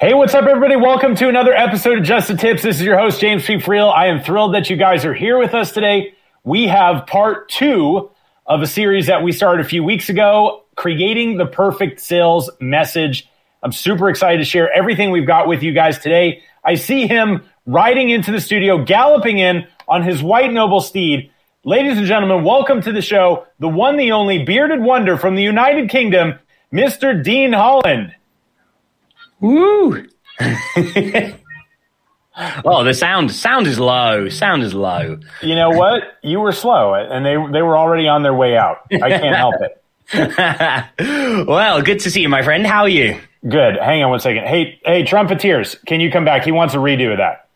Hey, what's up, everybody? Welcome to another episode of Just the Tips. This is your host, James P. Friel. I am thrilled that you guys are here with us today. We have part two of a series that we started a few weeks ago, creating the perfect sales message. I'm super excited to share everything we've got with you guys today. I see him riding into the studio, galloping in on his white noble steed. Ladies and gentlemen, welcome to the show, the one, the only bearded wonder from the United Kingdom, Mr. Dean Holland. Woo! oh, the sound sound is low. Sound is low. You know what? You were slow, and they they were already on their way out. I can't help it. well, good to see you, my friend. How are you? Good. Hang on one second. Hey, hey, trumpeteers, can you come back? He wants a redo of that.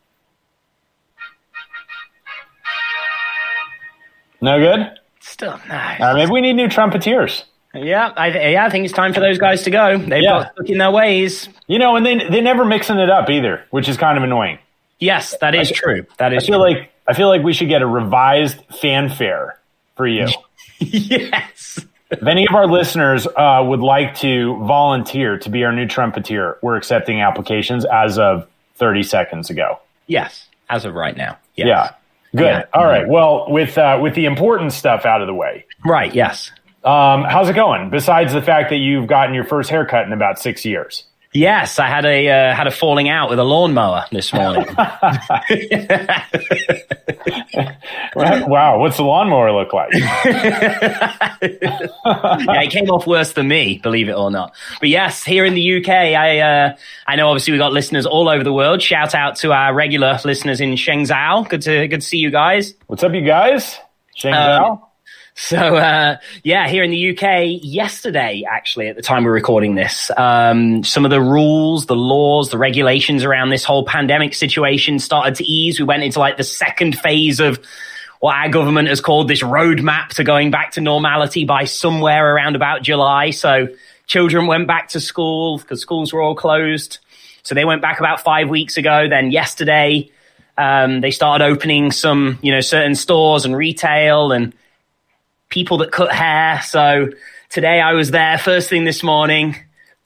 No good. Still nice. Uh, maybe we need new trumpeteers. Yeah, I th- yeah, I think it's time for those guys to go. They've yeah. got stuck in their ways. You know, and they they never mixing it up either, which is kind of annoying. Yes, that is I, true. That is. I feel true. like I feel like we should get a revised fanfare for you. yes. if any of our listeners uh, would like to volunteer to be our new trumpeter, we're accepting applications as of 30 seconds ago. Yes, as of right now. Yes. Yeah. Good. Yeah. All right. Well, with uh, with the important stuff out of the way. Right. Yes. Um, how's it going? Besides the fact that you've gotten your first haircut in about six years. Yes, I had a uh, had a falling out with a lawnmower this morning. wow, what's the lawnmower look like? yeah, it came off worse than me, believe it or not. But yes, here in the UK, I uh, I know obviously we got listeners all over the world. Shout out to our regular listeners in Shenzhou. Good to good to see you guys. What's up, you guys? Shenzhou. Um, so uh, yeah, here in the UK, yesterday actually, at the time we're recording this, um, some of the rules, the laws, the regulations around this whole pandemic situation started to ease. We went into like the second phase of what our government has called this roadmap to going back to normality by somewhere around about July. So children went back to school because schools were all closed. So they went back about five weeks ago. Then yesterday, um, they started opening some, you know, certain stores and retail and people that cut hair. So today I was there first thing this morning,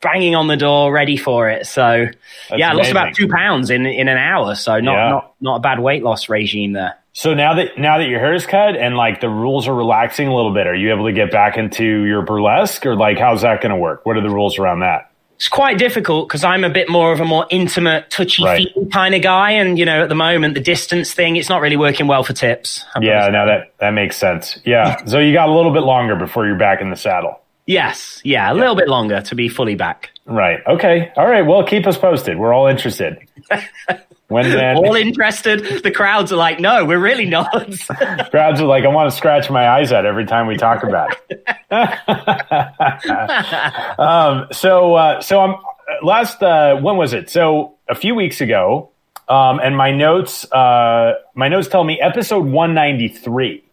banging on the door, ready for it. So That's yeah, I lost about two pounds in in an hour. So not yeah. not not a bad weight loss regime there. So now that now that your hair is cut and like the rules are relaxing a little bit, are you able to get back into your burlesque or like how's that going to work? What are the rules around that? It's quite difficult because I'm a bit more of a more intimate, touchy right. kind of guy. And, you know, at the moment, the distance thing, it's not really working well for tips. I'm yeah, no, that, that makes sense. Yeah. so you got a little bit longer before you're back in the saddle. Yes. Yeah. A yeah. little bit longer to be fully back. Right. Okay. All right. Well, keep us posted. We're all interested. When then, all interested, the crowds are like, "No, we're really not." crowds are like, "I want to scratch my eyes out every time we talk about it." um, so, uh, so I'm last. Uh, when was it? So a few weeks ago, um, and my notes. Uh, my notes tell me episode 193.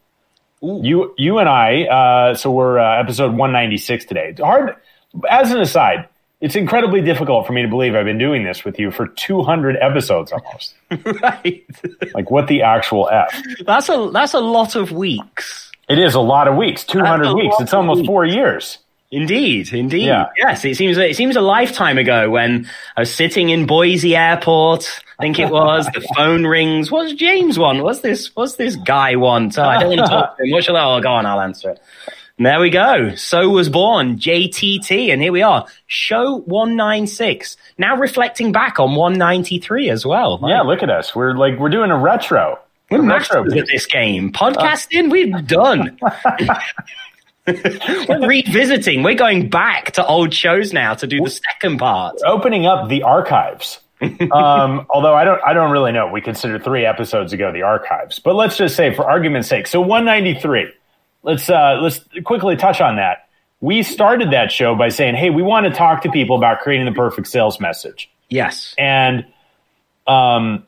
You, you and I. Uh, so we're uh, episode 196 today. Hard. As an aside, it's incredibly difficult for me to believe I've been doing this with you for 200 episodes almost. right. like what the actual f? That's a that's a lot of weeks. It is a lot of weeks. 200 weeks. It's almost weeks. 4 years. Indeed, indeed. Yeah. Yes, it seems it seems a lifetime ago when I was sitting in Boise Airport. I think it was. the phone rings. What's James want? What's this? What's this guy want? Oh, I don't want to talk to him. What shall I? Oh, go on. I'll answer it. And there we go. So was born JTT, and here we are, show 196. Now reflecting back on 193 as well. Yeah, look at us. We're like we're doing a retro. We're masters retro. at this game. Podcasting, uh. we've done. we're revisiting. We're going back to old shows now to do the second part. Opening up the archives. um, although I don't, I don't really know. We considered three episodes ago the archives, but let's just say, for argument's sake, so 193 let's uh, let's quickly touch on that. We started that show by saying, "Hey, we want to talk to people about creating the perfect sales message." Yes. And um,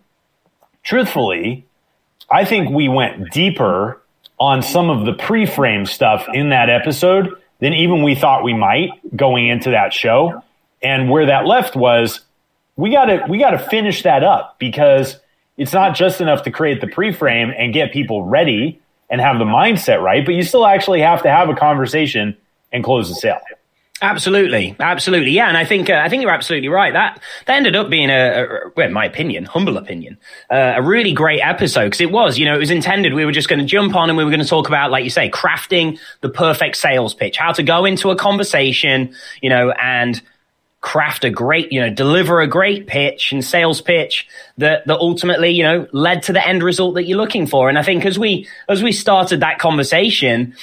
truthfully, I think we went deeper on some of the pre-frame stuff in that episode than even we thought we might going into that show. And where that left was we got to we got to finish that up because it's not just enough to create the pre-frame and get people ready and have the mindset right, but you still actually have to have a conversation and close the sale. Absolutely, absolutely, yeah, and I think uh, I think you're absolutely right. That that ended up being a, a well, in my opinion, humble opinion, uh, a really great episode because it was, you know, it was intended. We were just going to jump on and we were going to talk about, like you say, crafting the perfect sales pitch, how to go into a conversation, you know, and craft a great, you know, deliver a great pitch and sales pitch that that ultimately, you know, led to the end result that you're looking for. And I think as we as we started that conversation,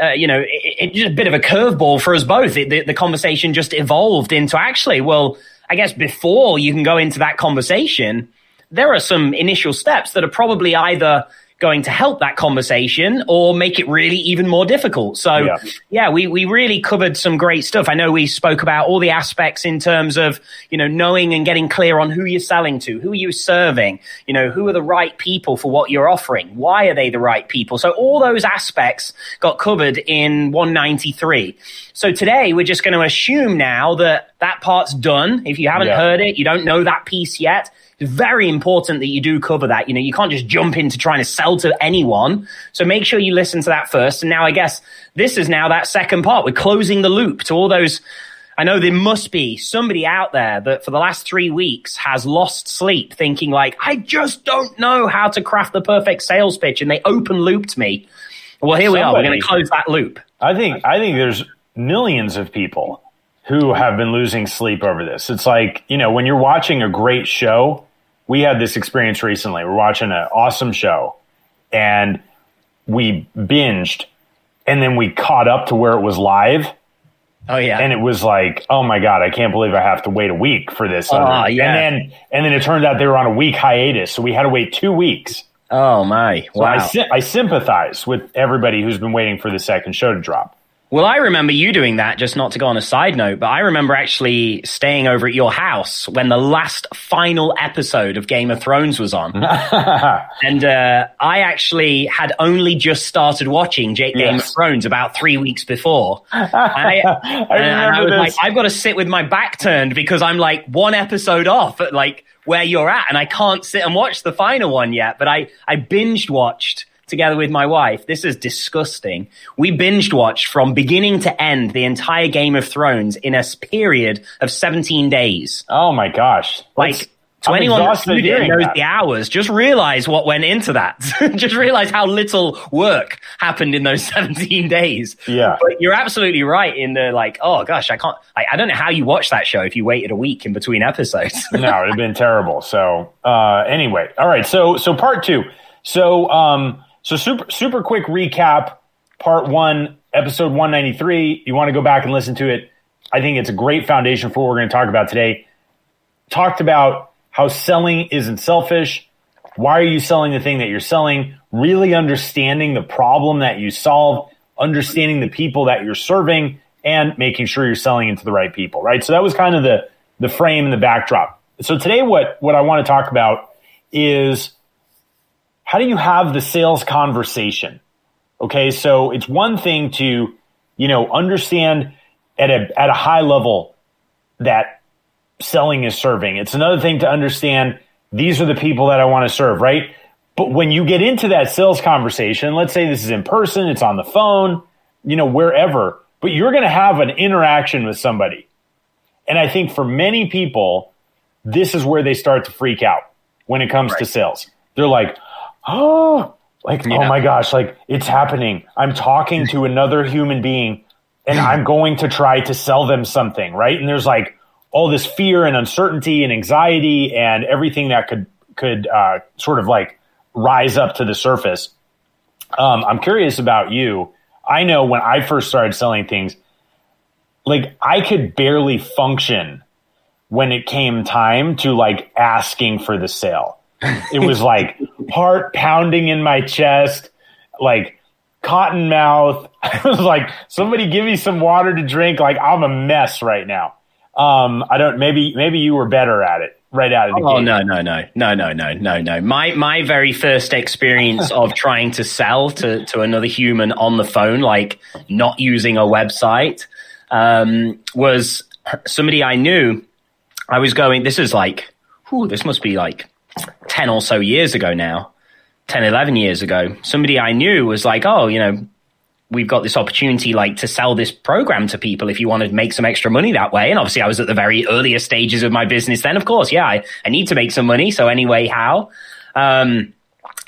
uh, you know, it, it, just a bit of a curveball for us both. It, the, the conversation just evolved into actually, well, I guess before you can go into that conversation, there are some initial steps that are probably either going to help that conversation or make it really even more difficult. So yeah. yeah, we, we really covered some great stuff. I know we spoke about all the aspects in terms of, you know, knowing and getting clear on who you're selling to, who you're you serving, you know, who are the right people for what you're offering? Why are they the right people? So all those aspects got covered in 193. So today we're just going to assume now that that part's done. If you haven't yeah. heard it, you don't know that piece yet very important that you do cover that. You know, you can't just jump into trying to sell to anyone. So make sure you listen to that first. And now I guess this is now that second part. We're closing the loop to all those. I know there must be somebody out there that for the last three weeks has lost sleep thinking like, I just don't know how to craft the perfect sales pitch. And they open looped me. Well, here Somebody, we are. We're going to close that loop. I think, I think there's millions of people who have been losing sleep over this. It's like, you know, when you're watching a great show we had this experience recently. We're watching an awesome show and we binged and then we caught up to where it was live. Oh yeah. And it was like, oh my God, I can't believe I have to wait a week for this. Oh, yeah. And then and then it turned out they were on a week hiatus. So we had to wait two weeks. Oh my. Wow. So I, I sympathize with everybody who's been waiting for the second show to drop. Well, I remember you doing that, just not to go on a side note, but I remember actually staying over at your house when the last final episode of Game of Thrones was on. and uh, I actually had only just started watching Game yes. of Thrones about three weeks before. And I, I, and I was this. like, I've got to sit with my back turned because I'm like one episode off at like where you're at, and I can't sit and watch the final one yet. But I, I binged watched together with my wife. This is disgusting. We binged watched from beginning to end the entire Game of Thrones in a period of 17 days. Oh my gosh. Like, to I'm anyone knows that. the hours, just realize what went into that. just realize how little work happened in those 17 days. Yeah. But you're absolutely right in the like, oh gosh, I can't, I, I don't know how you watch that show if you waited a week in between episodes. no, it'd have been terrible. So, uh, anyway, all right. So, so part two. So, um, so super super quick recap. Part one, episode one ninety three. You want to go back and listen to it. I think it's a great foundation for what we're going to talk about today. Talked about how selling isn't selfish. Why are you selling the thing that you're selling? Really understanding the problem that you solve, understanding the people that you're serving, and making sure you're selling into the right people, right? So that was kind of the, the frame and the backdrop. So today, what, what I want to talk about is how do you have the sales conversation? Okay. So it's one thing to, you know, understand at a, at a high level that selling is serving. It's another thing to understand these are the people that I want to serve, right? But when you get into that sales conversation, let's say this is in person, it's on the phone, you know, wherever, but you're going to have an interaction with somebody. And I think for many people, this is where they start to freak out when it comes right. to sales. They're like, oh, like, yeah. oh my gosh, like it's happening. I'm talking to another human being and I'm going to try to sell them something, right? And there's like all this fear and uncertainty and anxiety and everything that could, could, uh, sort of like rise up to the surface. Um, I'm curious about you. I know when I first started selling things, like I could barely function when it came time to like asking for the sale. It was like heart pounding in my chest, like cotton mouth. I was like, somebody give me some water to drink. Like I'm a mess right now. Um, I don't. Maybe maybe you were better at it right out of the oh, gate. no, no, no, no, no, no, no, no. My my very first experience of trying to sell to to another human on the phone, like not using a website, um, was somebody I knew. I was going. This is like, whew, this must be like ten or so years ago now. 10, 11 years ago, somebody I knew was like, oh, you know, we've got this opportunity like to sell this program to people if you want to make some extra money that way. And obviously I was at the very earliest stages of my business then. Of course, yeah, I, I need to make some money. So anyway, how? Um,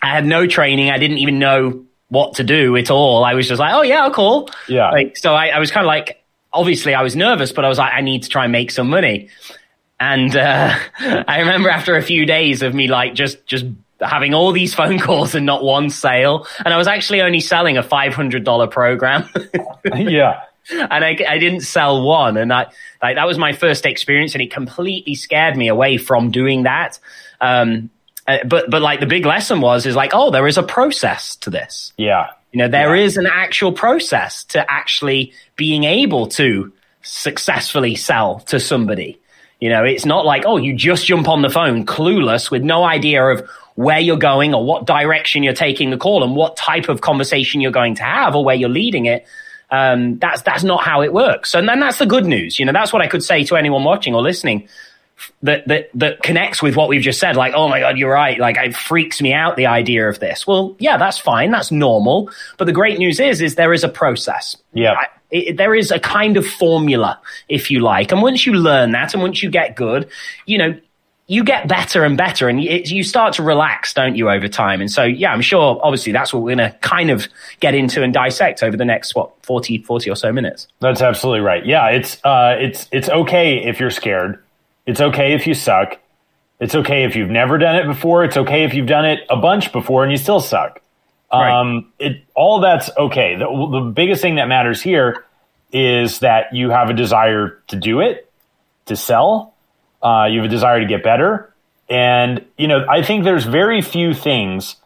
I had no training. I didn't even know what to do at all. I was just like, oh yeah, cool. Yeah. Like, so I, I was kind of like, obviously I was nervous, but I was like, I need to try and make some money. And, uh, I remember after a few days of me like just, just having all these phone calls and not one sale. And I was actually only selling a $500 program. yeah. And I, I didn't sell one. And I, like, that was my first experience and it completely scared me away from doing that. Um, uh, but, but like the big lesson was, is like, oh, there is a process to this. Yeah. You know, there Yeah. is an actual process to actually being able to successfully sell to somebody. You know, it's not like, oh, you just jump on the phone clueless with no idea of where you're going or what direction you're taking the call and what type of conversation you're going to have or where you're leading it. Um, that's, that's not how it works. And then that's the good news. You know, that's what I could say to anyone watching or listening that, that, that connects with what we've just said. Like, oh my God, you're right. Like it freaks me out, the idea of this. Well, yeah, that's fine. That's normal. But the great news is, is there is a process. Yeah. I- it, there is a kind of formula, if you like. And once you learn that and once you get good, you know, you get better and better and it, you start to relax, don't you, over time? And so, yeah, I'm sure, obviously, that's what we're going to kind of get into and dissect over the next, what, 40, 40 or so minutes. That's absolutely right. Yeah, it's uh, it's it's okay if you're scared. It's okay if you suck. It's okay if you've never done it before. It's okay if you've done it a bunch before and you still suck. Right. Um, it all that's okay. The, the biggest thing that matters here is that you have a desire to do it, to sell. Uh, you have a desire to get better, and you know I think there's very few things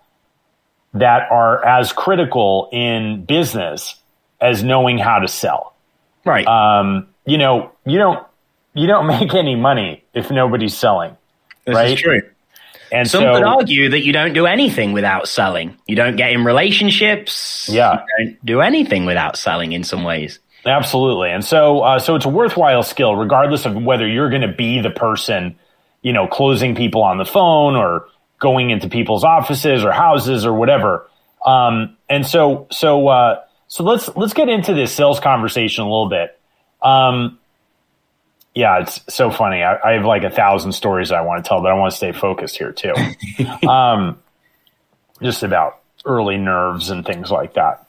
that are as critical in business as knowing how to sell Right. um, you know, you don't you don't make any money if nobody's selling, this right? is true. And Some so, could argue that you don't do anything without selling. You don't get in relationships. Yeah. You don't do anything without selling in some ways. absolutely, and so uh, so it's a worthwhile skill, regardless of whether you're going to be the person, you know, closing people on the phone or going into people's offices or houses or whatever. Um, and so so uh, so let's let's get into this sales conversation a little bit. Um, yeah, it's so funny. I, I have like a thousand stories I want to tell, but I want to stay focused here too. um, just about early nerves and things like that.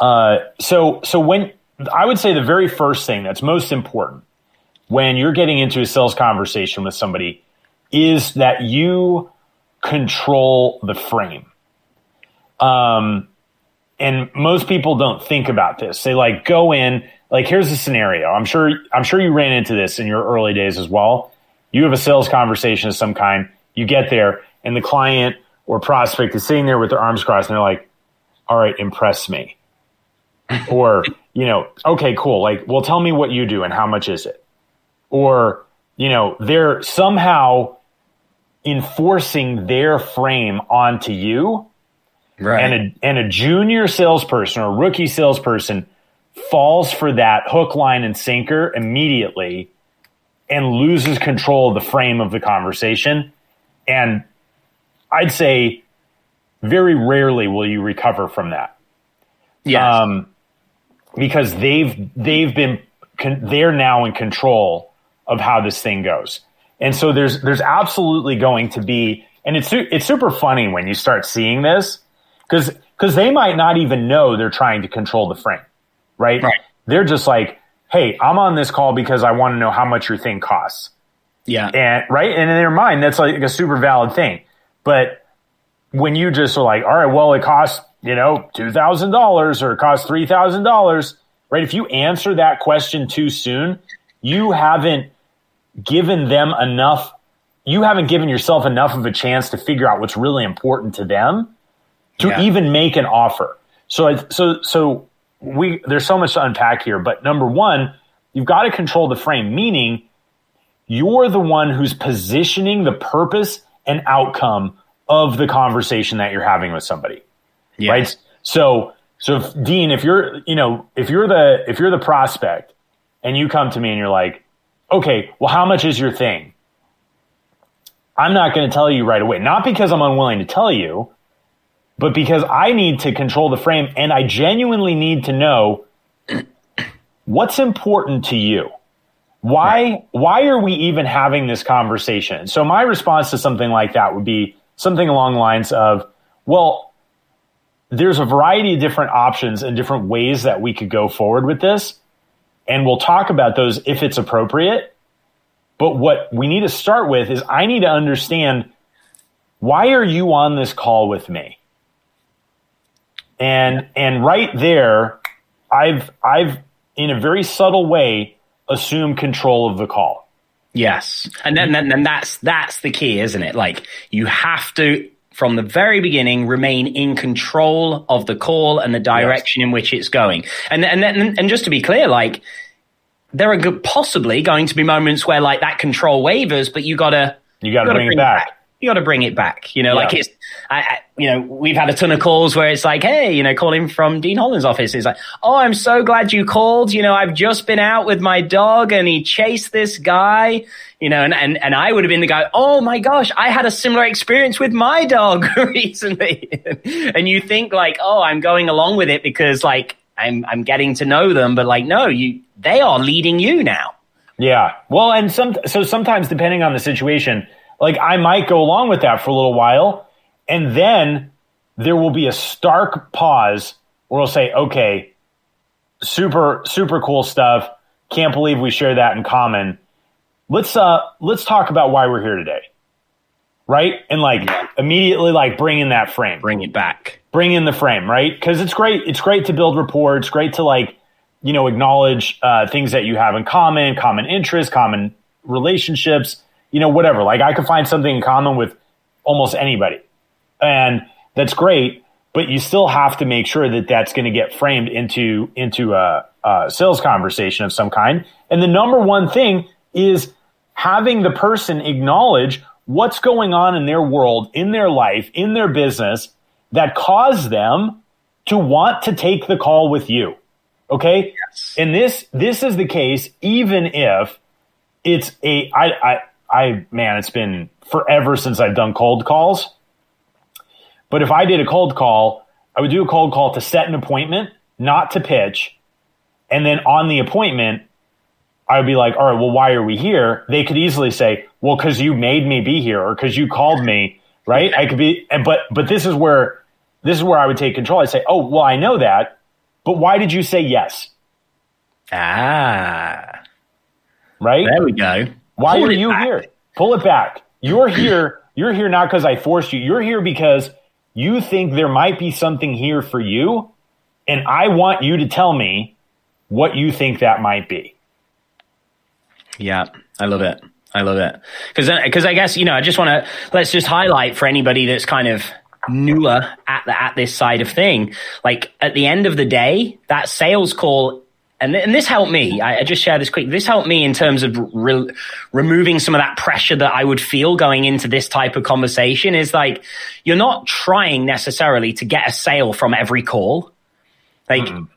Uh, so, so when I would say the very first thing that's most important when you're getting into a sales conversation with somebody is that you control the frame. Um, and most people don't think about this. They like go in, like here's the scenario. I'm sure I'm sure you ran into this in your early days as well. You have a sales conversation of some kind, you get there, and the client or prospect is sitting there with their arms crossed and they're like, All right, impress me. or, you know, okay, cool. Like, well, tell me what you do and how much is it? Or, you know, they're somehow enforcing their frame onto you Right. and a and a junior salesperson or a rookie salesperson falls for that hook, line, and sinker immediately and loses control of the frame of the conversation. And I'd say very rarely will you recover from that. yes. Um, because they've they've been they're now in control of how this thing goes. And so there's there's absolutely going to be and it's it's super funny when you start seeing this cuz cuz they might not even know they're trying to control the frame. Right? Right. They're just like, "Hey, I'm on this call because I want to know how much your thing costs." yeah. And right? And in their mind that's like a super valid thing. But when you just are like, all right, well, it costs, you know, $2,000 or it costs $3,000, right? If you answer that question too soon, you haven't given them enough, you haven't given yourself enough of a chance to figure out what's really important to them to Yeah. even make an offer. So, so, so we, there's so much to unpack here, but number one, you've got to control the frame, meaning you're the one who's positioning the purpose and outcome of the conversation that you're having with somebody. Right? So so if, Dean, if you're, you know, if you're the if you're the prospect and you come to me and you're like, "Okay, well how much is your thing?" I'm not going to tell you right away. Not because I'm unwilling to tell you, but because I need to control the frame and I genuinely need to know what's important to you. Why why are we even having this conversation? So my response to something like that would be something along the lines of, well, there's a variety of different options and different ways that we could go forward with this. And we'll talk about those if it's appropriate. But what we need to start with is I need to understand why are you on this call with me? And and right there, I've I've in a very subtle way assumed control of the call. Yes, and then, then then that's that's the key, isn't it? Like you have to from the very beginning remain in control of the call and the direction yes. in which it's going. And and then and just to be clear, like there are possibly going to be moments where like that control wavers, but you gotta you gotta, gotta bring, bring, it back. back. You gotta bring it back. You know, yeah. like it's I, I, you know, we've had a ton of calls where it's like, hey, you know, calling from Dean Holland's office. It's like, oh, I'm so glad you called. You know, I've just been out with my dog and he chased this guy, you know, and, and, and I would have been the guy, oh my gosh, I had a similar experience with my dog recently. and you think like, oh, I'm going along with it because like I'm, I'm getting to know them, but like, no, you, they are leading you now. Yeah. Well, and some, so sometimes depending on the situation, like I might go along with that for a little while. And then there will be a stark pause where we'll say, okay, super, super cool stuff. Can't believe we share that in common. Let's, uh, let's talk about why we're here today. Right. And like immediately, like bring in that frame, bring it back, bring in the frame. Right. Cause it's great. It's great to build rapport. It's great to like, you know, acknowledge uh, things that you have in common, common interests, common relationships, you know, whatever. Like I could find something in common with almost anybody. And that's great, but you still have to make sure that that's going to get framed into, into a, a sales conversation of some kind. And the number one thing is having the person acknowledge what's going on in their world, in their life, in their business that caused them to want to take the call with you. Okay. Yes. And this, this is the case, even if it's a, I, I, I, man, it's been forever since I've done cold calls. But if I did a cold call, I would do a cold call to set an appointment, not to pitch. And then on the appointment, I would be like, all right, well, why are we here? They could easily say, well, cause you made me be here or cause you called me, right? I could be, but, but this is where, this is where I would take control. I'd say, oh, well, I know that, but why did you say yes? Ah. Right? There we go. Why Pull are you back. here? Pull it back. You're here. You're here not because I forced you. You're here because you think there might be something here for you. And I want you to tell me what you think that might be. Yeah, I love it. I love it. Because because I guess, you know, I just want to let's just highlight for anybody that's kind of newer at the, at this side of thing. Like at the end of the day, that sales call and, and this helped me. I, I, just share this quick. This helped me in terms of re- removing some of that pressure that I would feel going into this type of conversation. Is like you're not trying necessarily to get a sale from every call. Like mm.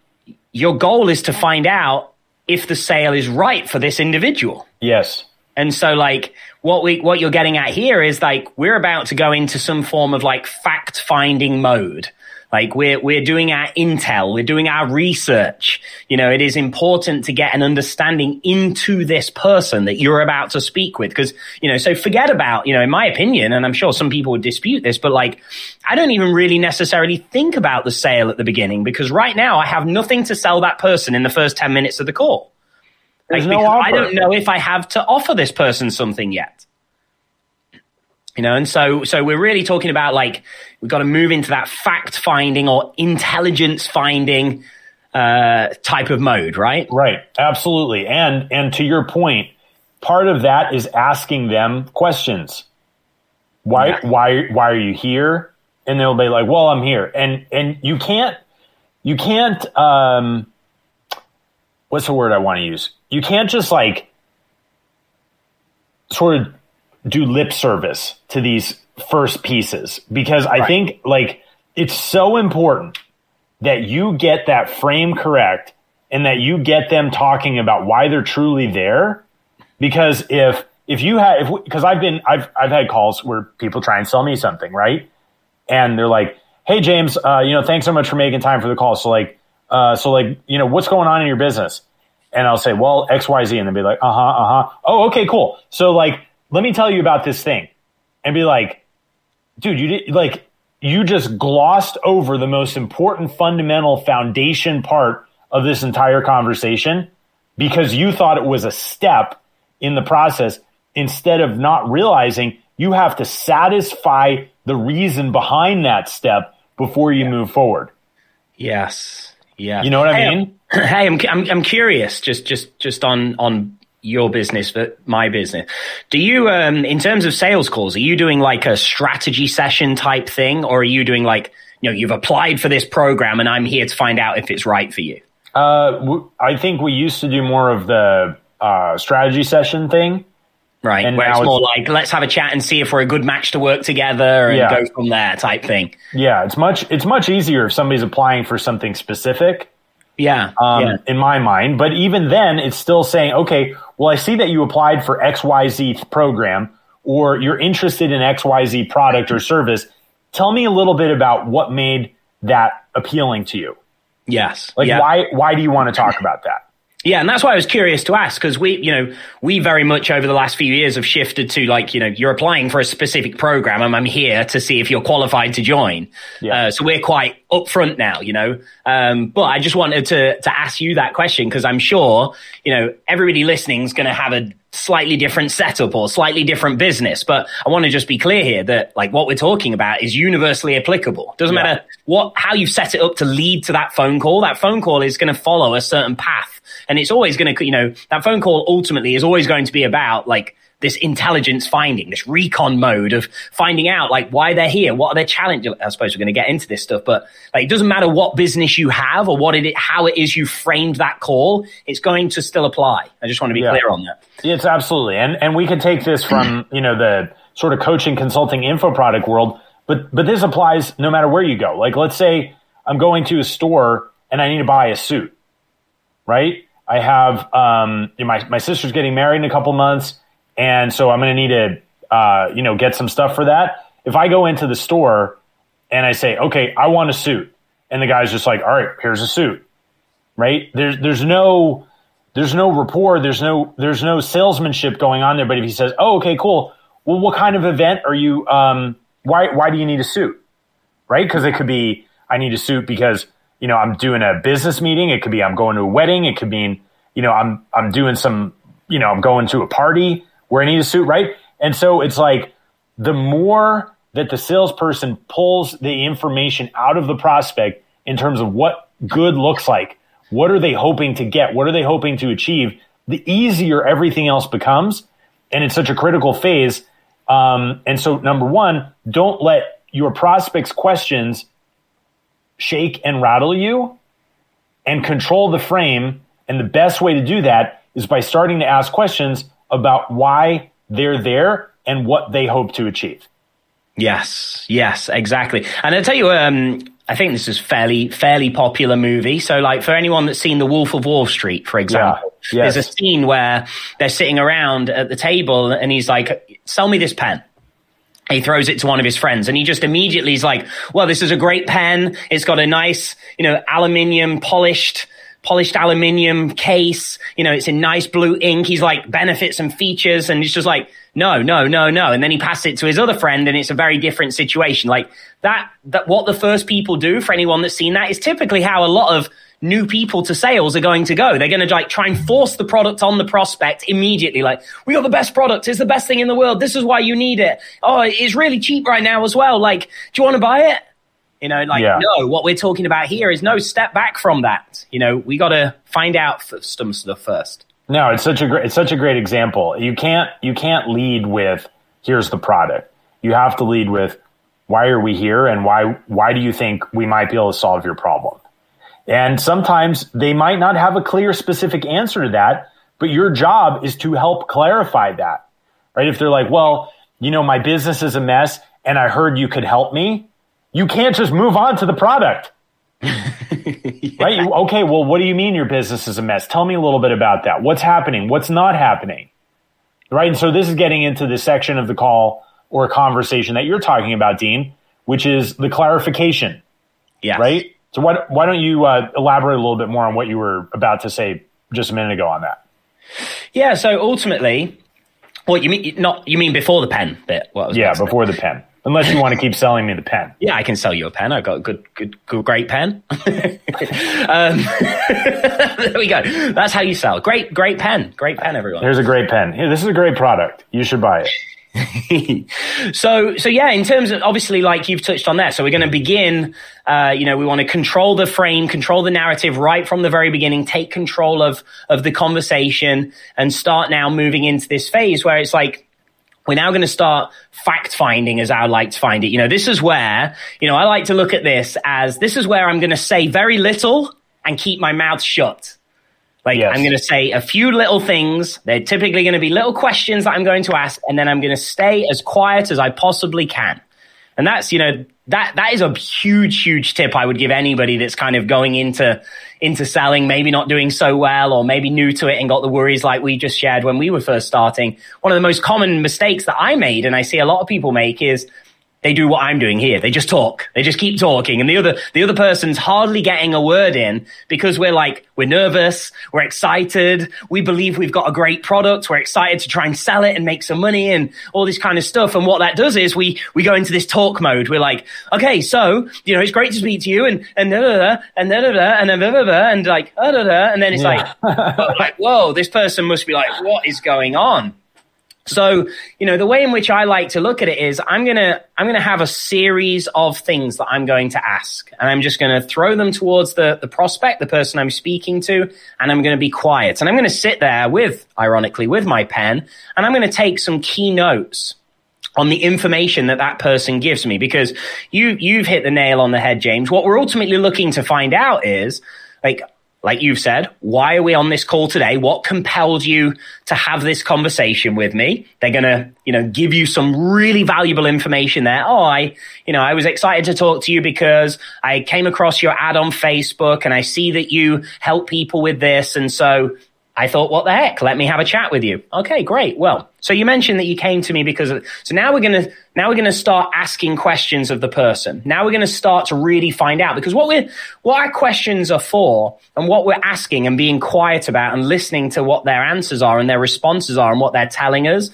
your goal is to find out if the sale is right for this individual. Yes. And so like what we what you're getting at here is like we're about to go into some form of like fact finding mode like we're, we're doing our intel, we're doing our research. You know, it is important to get an understanding into this person that you're about to speak with. Cause, you know, so forget about, you know, in my opinion, and I'm sure some people would dispute this, but like, I don't even really necessarily think about the sale at the beginning because right now I have nothing to sell that person in the first 10 minutes of the call. Like, no I don't know if I have to offer this person something yet you know and so so we're really talking about like we've got to move into that fact finding or intelligence finding uh, type of mode right? Right. Absolutely. And and to your point part of that is asking them questions. Why yeah. why why are you here? And they'll be like well i'm here. And and you can't you can't um what's the word i want to use? You can't just like sort of do lip service to these first pieces because I Right. think like it's so important that you get that frame correct and that you get them talking about why they're truly there because if if you have if because I've been I've I've had calls where people try and sell me something right? And they're like hey James uh, you know thanks so much for making time for the call. So like uh, so like you know what's going on in your business? And I'll say well X Y Z. And they'll be like uh huh uh huh oh okay cool. So like let me tell you about this thing and be like dude you did like you just glossed over the most important fundamental foundation part of this entire conversation because you thought it was a step in the process instead of not realizing you have to satisfy the reason behind that step before you move forward. Yes. Yeah. You know what I mean? hey, I'm, I'm I'm curious, just just just on on your business, but my business. Do you, um, in terms of sales calls, are you doing like a strategy session type thing, or are you doing like, you know, you've applied for this program, and I'm here to find out if it's right for you? Uh, w- I think we used to do more of the uh, strategy session thing. Right, And where now it's more it's- like let's have a chat and see if we're a good match to work together and Yeah. go from there type thing. Yeah, it's much it's much easier if somebody's applying for something specific. Yeah, um, yeah. in my mind. But even then, it's still saying, okay, well, I see that you applied for XYZ program or you're interested in XYZ product or service. Tell me a little bit about what made that appealing to you. Yes, Like, yeah. why, why do you want to talk about that? Yeah, and that's why I was curious to ask because we, you know, we very much over the last few years have shifted to like, you know, you're applying for a specific program and I'm here to see if you're qualified to join. Yeah. Uh, so we're quite upfront now, you know. Um, but I just wanted to to ask you that question because I'm sure, you know, everybody listening is going to have a slightly different setup or slightly different business. But I want to just be clear here that like what we're talking about is universally applicable. Doesn't Yeah. matter what how you've set it up to lead to that phone call. That phone call is going to follow a certain path, and it's always going to, you know, that phone call ultimately is always going to be about like this intelligence finding, this recon mode of finding out like why they're here, what are their challenges. I suppose we're going to get into this stuff, but like it doesn't matter what business you have or what it, how it is you framed that call, it's going to still apply. I just want to be Yeah. clear on that. It's absolutely. And, and we can take this from, you know, the sort of coaching consulting info product world, but, but this applies no matter where you go. Like, let's say I'm going to a store and I need to buy a suit, right? I have, um, you know, my, my sister's getting married in a couple months. And so I'm going to need to, uh, you know, get some stuff for that. If I go into the store and I say, okay, I want a suit. And the guy's just like, all right, here's a suit, right? There's, there's no, there's no rapport there's no there's no salesmanship going on there. But if he says oh okay cool. Well what kind of event are you um why why do you need a suit? Right? Because it could be i need a suit because you know i'm doing a business meeting. It could be i'm going to a wedding. It could mean you know i'm i'm doing some you know i'm going to a party where i need a suit right and so it's like the more that the salesperson pulls the information out of the prospect in terms of what good looks like what are they hoping to get? What are they hoping to achieve? The easier everything else becomes. And it's such a critical phase. Um, and so, number one, don't let your prospects' questions shake and rattle you and control the frame. And the best way to do that is by starting to ask questions about why they're there and what they hope to achieve. Yes, yes, exactly. And I'll tell you, um, I think this is fairly fairly popular movie. So, like for anyone that's seen The Wolf of Wall Street, for example, Yeah, yes. there's a scene where they're sitting around at the table, and he's like, "Sell me this pen." He throws it to one of his friends, and he just immediately is like, "Well, this is a great pen. It's got a nice, you know, aluminium polished." Polished aluminium case, you know, it's in nice blue ink. He's like benefits and features, and it's just like, no, no, no, no. And then he passes it to his other friend, and it's a very different situation. Like that, that what the first people do for anyone that's seen that is typically how a lot of new people to sales are going to go. They're going to like try and force the product on the prospect immediately. Like, we got the best product. It's the best thing in the world. This is why you need it. Oh, it's really cheap right now as well. Like, do you want to buy it? You know, like, Yeah. no, what we're talking about here is no step back from that. You know, we got to find out some stuff first. No, it's such a great it's such a great example. You can't you can't lead with here's the product. You have to lead with why are we here and why why do you think we might be able to solve your problem? And sometimes they might not have a clear specific answer to that, but your job is to help clarify that. right? If they're like, well, you know, my business is a mess and I heard you could help me, you can't just move on to the product. yeah. Right? You, okay, well, what do you mean your business is a mess? Tell me a little bit about that. What's happening? What's not happening? Right? And so this is getting into the section of the call or conversation that you're talking about, Dean, which is the clarification. Yeah. Right? So why, why don't you uh, elaborate a little bit more on what you were about to say just a minute ago on that? Yeah. So ultimately, what you mean? Not you mean before the pen bit? What yeah, before the pen. Unless you want to keep selling me the pen. Yeah, I can sell you a pen. I've got a good, good, good great pen. um, there we go. That's how you sell. Great, great pen. Great pen, everyone. Here's a great pen. Here, this is a great product. You should buy it. so, so yeah, in terms of obviously, like you've touched on that. So we're going to begin. Uh, you know, we want to control the frame, control the narrative right from the very beginning, take control of of the conversation, and start now moving into this phase where it's like we're now going to start fact finding as I like to find it. You know, this is where, you know, I like to look at this as this is where I'm going to say very little and keep my mouth shut. Like yes. I'm going to say a few little things. They're typically going to be little questions that I'm going to ask, and then I'm going to stay as quiet as I possibly can. And that's, you know, that, that is a huge, huge tip I would give anybody that's kind of going into, into selling, maybe not doing so well, or maybe new to it and got the worries like we just shared when we were first starting. One of the most common mistakes that I made and I see a lot of people make is they do what I'm doing here. They just talk. They just keep talking. And the other, the other person's hardly getting a word in because we're like, we're nervous. We're excited. We believe we've got a great product. We're excited to try and sell it and make some money and all this kind of stuff. And what that does is we, we go into this talk mode. We're like, okay, so, you know, it's great to speak to you and, and da da da and da da da and da da da and like, da da da. And then it's yeah. like, like, whoa, this person must be like, what is going on? So, you know, the way in which I like to look at it is I'm going to, I'm going to have a series of things that I'm going to ask and I'm just going to throw them towards the, the prospect, the person I'm speaking to, and I'm going to be quiet. And I'm going to sit there with, ironically, with my pen and I'm going to take some key notes on the information that that person gives me because you, you've hit the nail on the head, James. What we're ultimately looking to find out is like, like you've said, why are we on this call today? What compelled you to have this conversation with me? They're going to, you know, give you some really valuable information there. Oh, I, you know, I was excited to talk to you because I came across your ad on Facebook and I see that you help people with this. And so I thought, what the heck? Let me have a chat with you. Okay, great. Well, so you mentioned that you came to me because of, so now we're going to, now we're to start asking questions of the person. Now we're going to start to really find out because what we're, what our questions are for and what we're asking and being quiet about and listening to what their answers are and their responses are and what they're telling us.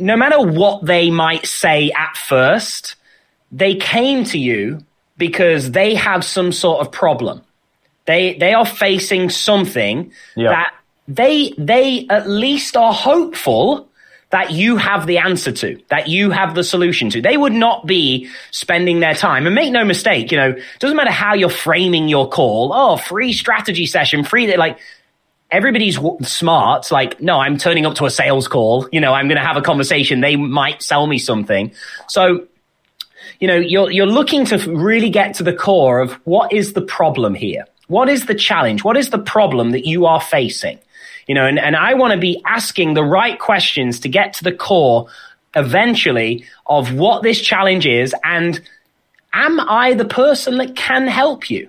No matter what they might say at first, they came to you because they have some sort of problem they they are facing something yeah. that they they at least are hopeful that you have the answer to, that you have the solution to. They would not be spending their time. And make no mistake, you know, doesn't matter how you're framing your call. Oh, free strategy session, free. Like everybody's smart. Like, no, I'm turning up to a sales call. You know, I'm going to have a conversation. They might sell me something. So, you know, you're, you're looking to really get to the core of what is the problem here? What is the challenge? What is the problem that you are facing? You know, and, and I want to be asking the right questions to get to the core eventually of what this challenge is and am I the person that can help you?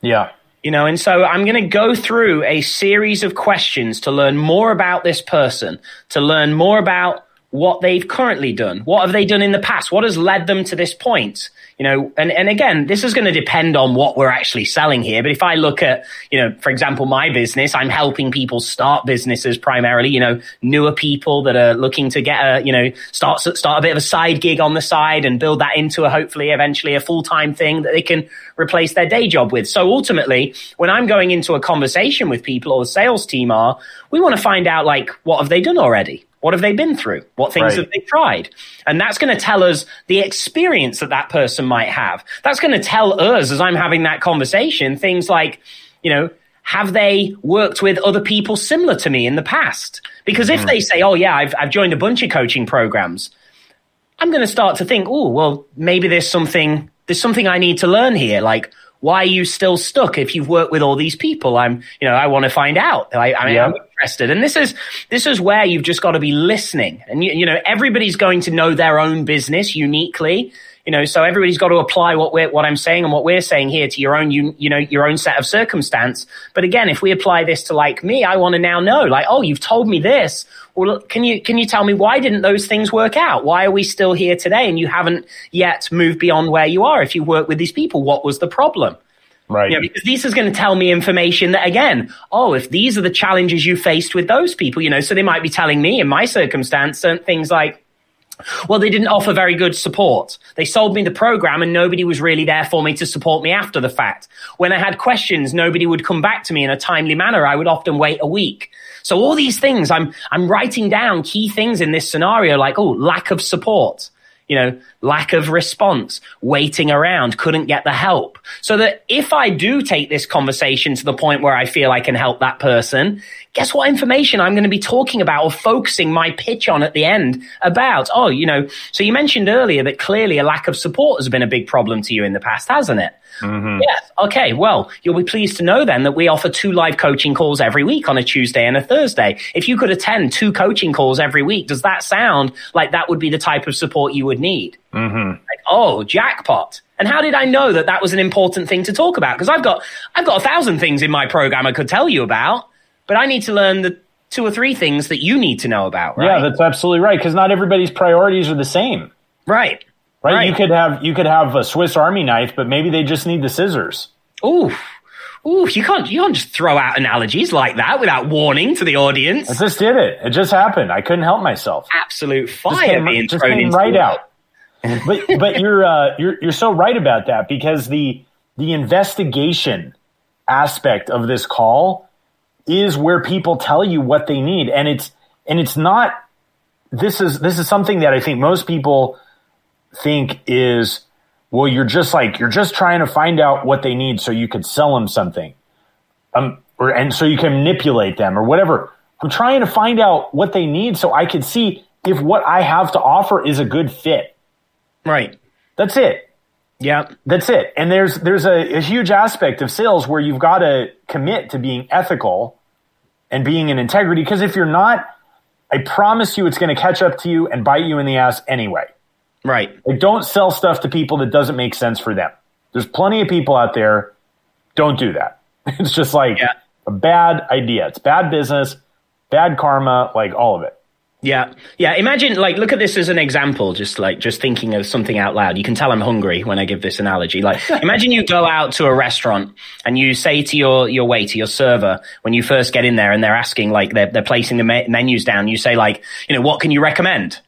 Yeah. You know, and so I'm going to go through a series of questions to learn more about this person, to learn more about what they've currently done. What have they done in the past? What has led them to this point? you know, and, and again, this is going to depend on what we're actually selling here. But if I look at, you know, for example, my business, I'm helping people start businesses primarily, you know, newer people that are looking to get a, you know, start, start a bit of a side gig on the side and build that into a hopefully eventually a full time thing that they can replace their day job with. So ultimately, when I'm going into a conversation with people or the sales team are, we want to find out like, what have they done already? What have they been through? What things right. have they tried? And that's going to tell us the experience that that person might have. That's going to tell us as I'm having that conversation things like, you know, have they worked with other people similar to me in the past? Because if mm. they say, oh, yeah, I've, I've joined a bunch of coaching programs, I'm going to start to think, oh, well, maybe there's something, there's something I need to learn here. Like, why are you still stuck if you've worked with all these people? I'm, you know, I want to find out. I, I mean, yeah. I'm interested. And this is, this is where you've just got to be listening. And, you, you know, everybody's going to know their own business uniquely you know so everybody's got to apply what we're what i'm saying and what we're saying here to your own you, you know your own set of circumstance but again if we apply this to like me i want to now know like oh you've told me this well can you can you tell me why didn't those things work out why are we still here today and you haven't yet moved beyond where you are if you work with these people what was the problem Right. You know, because this is going to tell me information that again, oh, if these are the challenges you faced with those people, you know, so they might be telling me in my circumstance things like, well, they didn't offer very good support. They sold me the program and nobody was really there for me to support me after the fact. When I had questions, nobody would come back to me in a timely manner. I would often wait a week. So all these things, I'm, I'm writing down key things in this scenario like, oh, lack of support you know, lack of response, waiting around, couldn't get the help. So that if I do take this conversation to the point where I feel I can help that person, guess what information I'm going to be talking about or focusing my pitch on at the end about? Oh, you know, so you mentioned earlier that clearly a lack of support has been a big problem to you in the past, hasn't it? Mm-hmm. Yes. Okay. Well, you'll be pleased to know then that we offer two live coaching calls every week on a Tuesday and a Thursday. If you could attend two coaching calls every week, does that sound like that would be the type of support you would need? Mm-hmm. Like, oh, jackpot. And how did I know that that was an important thing to talk about? Because I've got, I've got a thousand things in my program I could tell you about, but I need to learn the two or three things that you need to know about, right? Yeah, that's absolutely right. Because not everybody's priorities are the same. Right. Right? right? You could have you could have a Swiss Army knife, but maybe they just need the scissors. Ooh. Ooh, you can't you can't just throw out analogies like that without warning to the audience. I just did it. It just happened. I couldn't help myself. Absolute fire came, being just came right out. but but you're uh, you're you're so right about that because the the investigation aspect of this call is where people tell you what they need, and it's and it's not. This is this is something that I think most people think is, well, you're just like, you're just trying to find out what they need so you could sell them something. Um, or, and so you can manipulate them or whatever. I'm trying to find out what they need so I can see if what I have to offer is a good fit. Right. That's it. Yeah. That's it. And there's there's a, a huge aspect of sales where you've got to commit to being ethical and being in integrity because if you're not, I promise you it's going to catch up to you and bite you in the ass anyway. Right. Like, don't sell stuff to people that doesn't make sense for them. There's plenty of people out there. Don't do that. It's just like yeah. a bad idea. It's bad business, bad karma, like all of it. Yeah. Yeah. Imagine, like, look at this as an example, just like, just thinking of something out loud. You can tell I'm hungry when I give this analogy. Like, imagine you go out to a restaurant and you say to your, your waiter, your server, when you first get in there and they're asking, like, they're, they're placing the me- menus down, you say, like, you know, what can you recommend?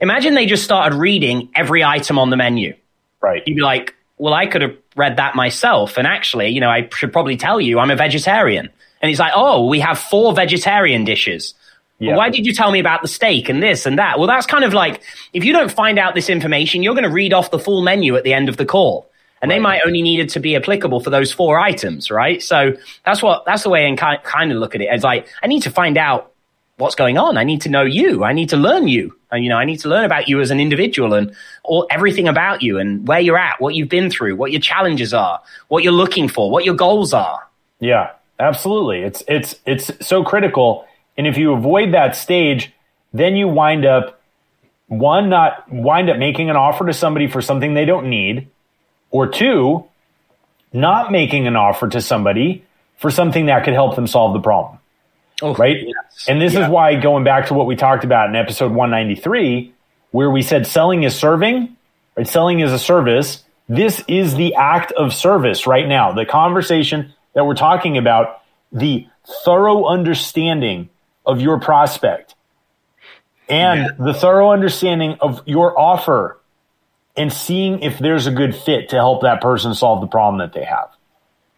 Imagine they just started reading every item on the menu. Right. You'd be like, well, I could have read that myself. And actually, you know, I should probably tell you I'm a vegetarian. And he's like, oh, we have four vegetarian dishes. Yeah. Why did you tell me about the steak and this and that? Well, that's kind of like if you don't find out this information, you're going to read off the full menu at the end of the call. And right. they might only need it to be applicable for those four items, right? So that's what that's the way I kind of look at it. It's like I need to find out what's going on. I need to know you. I need to learn you. And, you know, I need to learn about you as an individual and all everything about you and where you're at, what you've been through, what your challenges are, what you're looking for, what your goals are. Yeah, absolutely. It's it's it's so critical. And if you avoid that stage, then you wind up one not wind up making an offer to somebody for something they don't need, or two, not making an offer to somebody for something that could help them solve the problem. Oh, right? Yes. And this yeah. is why going back to what we talked about in episode 193, where we said selling is serving, right? Selling is a service. This is the act of service right now. The conversation that we're talking about, the thorough understanding of your prospect and yeah. the thorough understanding of your offer and seeing if there's a good fit to help that person solve the problem that they have.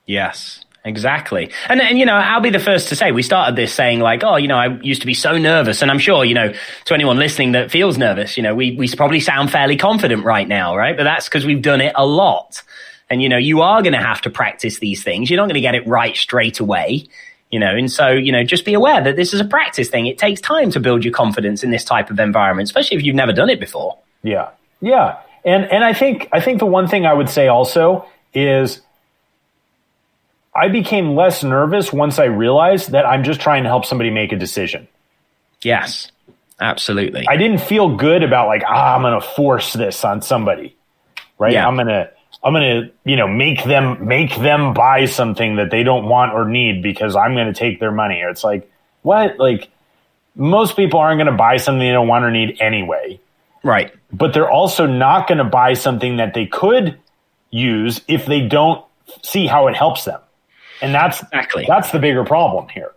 Yes. Exactly. And, and, you know, I'll be the first to say we started this saying like, oh, you know, I used to be so nervous. And I'm sure, you know, to anyone listening that feels nervous, you know, we, we probably sound fairly confident right now, right? But that's because we've done it a lot. And, you know, you are going to have to practice these things. You're not going to get it right straight away, you know, and so, you know, just be aware that this is a practice thing. It takes time to build your confidence in this type of environment, especially if you've never done it before. Yeah. Yeah. And, and I think, I think the one thing I would say also is, I became less nervous once I realized that I'm just trying to help somebody make a decision. Yes, absolutely. I didn't feel good about like, ah, I'm going to force this on somebody, right? Yeah. I'm going to, I'm going to, you know, make them, make them buy something that they don't want or need because I'm going to take their money. It's like, what? Like, most people aren't going to buy something they don't want or need anyway. Right. But they're also not going to buy something that they could use if they don't see how it helps them. And that's exactly that's the bigger problem here.